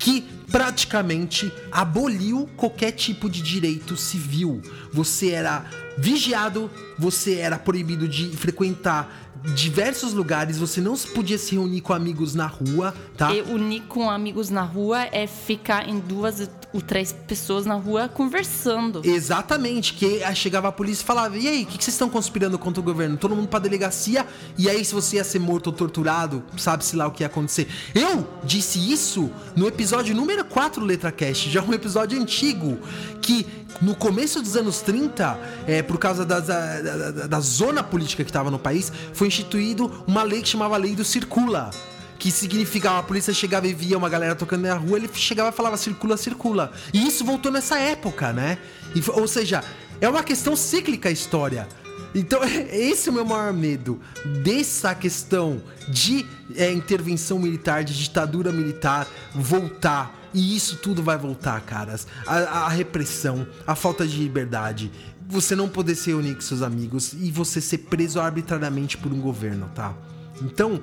que praticamente aboliu qualquer tipo de direito civil. Você era vigiado, você era proibido de frequentar diversos lugares, você não podia se reunir com amigos na rua, tá? E unir com amigos na rua é ficar em duas ou três pessoas na rua conversando. Exatamente, que aí chegava a polícia e falava: E aí, o que, que vocês estão conspirando contra o governo? Todo mundo pra delegacia, e aí, se você ia ser morto ou torturado, sabe-se lá o que ia acontecer. Eu disse isso no episódio número 4 do Letra Cast, já um episódio antigo, que no começo dos anos 30, é, por causa da, da, da- da zona política que estava no país, foi instituído uma lei que chamava Lei do Circula que significava a polícia chegava e via uma galera tocando na rua, ele chegava e falava circula, circula. E isso voltou nessa época, né? E ou seja, é uma questão cíclica a história. Então, esse é o meu maior medo. Dessa questão de é, intervenção militar, de ditadura militar, voltar. E isso tudo vai voltar, caras. A, a repressão, a falta de liberdade, você não poder se reunir com seus amigos e você ser preso arbitrariamente por um governo, tá? Então,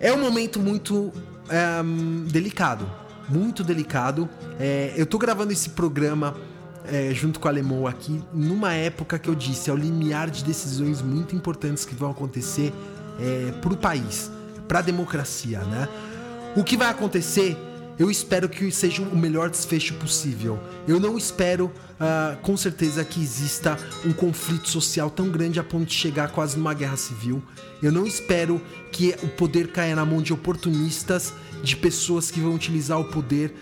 é um momento muito é, delicado. Muito delicado. É, eu tô gravando esse programa é, junto com a Alemão aqui, numa época que eu disse, é o limiar de decisões muito importantes que vão acontecer é, pro país, pra democracia, né? O que vai acontecer, eu espero que seja o melhor desfecho possível. Eu não espero, ah, com certeza, que exista um conflito social tão grande a ponto de chegar quase numa guerra civil. Eu não espero que o poder caia na mão de oportunistas, de pessoas que vão utilizar o poder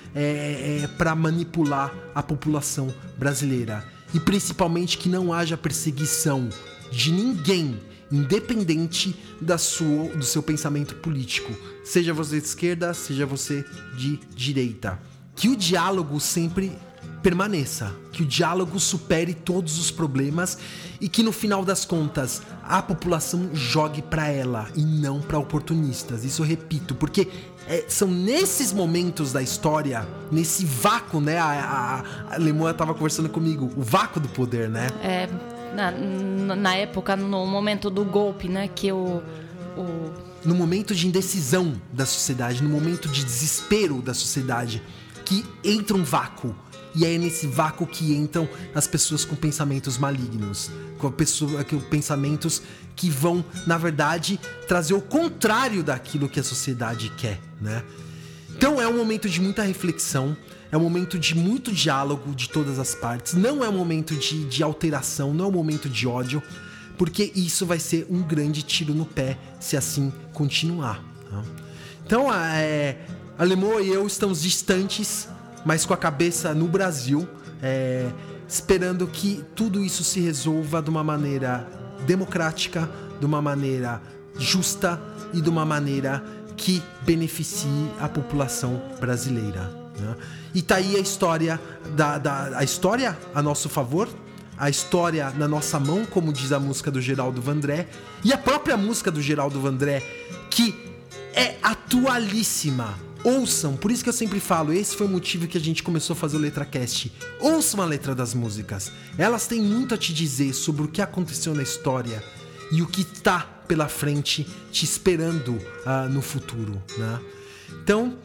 para manipular a população brasileira. E principalmente que não haja perseguição de ninguém independente da sua, do seu pensamento político, seja você de esquerda, seja você de direita. Que o diálogo sempre permaneça, que o diálogo supere todos os problemas e que no final das contas a população jogue para ela e não para oportunistas. Isso eu repito, porque é, são nesses momentos da história, nesse vácuo, né? A, a, a Lemoa tava conversando comigo, o vácuo do poder, né? É, na, na- época, no momento do golpe, né? Que o, o no momento de indecisão da sociedade, no momento de desespero da sociedade, que entra um vácuo. E é nesse vácuo que entram as pessoas com pensamentos malignos, com pessoa, com pensamentos que vão, na verdade, trazer o contrário daquilo que a sociedade quer, né? Então é um momento de muita reflexão, é um momento de muito diálogo de todas as partes, não é um momento de, de alteração, não é um momento de ódio, porque isso vai ser um grande tiro no pé se assim continuar. tá? Então, é, a Lemoa e eu estamos distantes, mas com a cabeça no Brasil, é, esperando que tudo isso se resolva de uma maneira democrática, de uma maneira justa e de uma maneira que beneficie a população brasileira. Né? E tá aí a história da, da a história a nosso favor, a história na nossa mão, como diz a música do Geraldo Vandré, e a própria música do Geraldo Vandré, que é atualíssima. Ouçam, por isso que eu sempre falo, esse foi o motivo que a gente começou a fazer o LetraCast. Ouçam a letra das músicas. Elas têm muito a te dizer sobre o que aconteceu na história e o que está pela frente te esperando uh, no futuro, né? Então,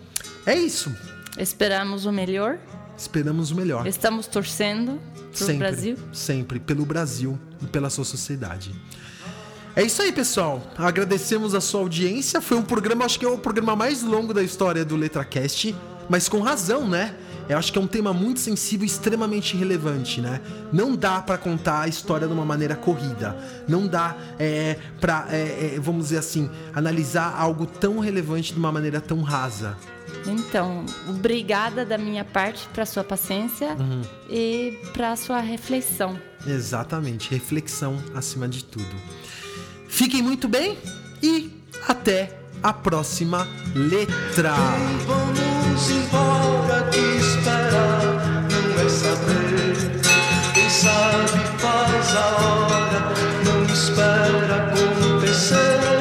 é isso. Esperamos o melhor. Esperamos o melhor. Estamos torcendo sempre, Brasil. Sempre, pelo Brasil e pela sua sociedade. É isso aí, pessoal. Agradecemos a sua audiência. Foi um programa, acho que é o programa mais longo da história do LetraCast, mas com razão, né? Eu acho que é um tema muito sensível e extremamente relevante, né? Não dá para contar a história de uma maneira corrida. Não dá é, para, é, é, vamos dizer assim, analisar algo tão relevante de uma maneira tão rasa. Então, obrigada da minha parte para sua paciência Uhum. e para sua reflexão. Exatamente, reflexão acima de tudo. Fiquem muito bem e até a próxima letra. Vamos embora que esperar não é saber. Quem sabe faz a hora, não espera acontecer.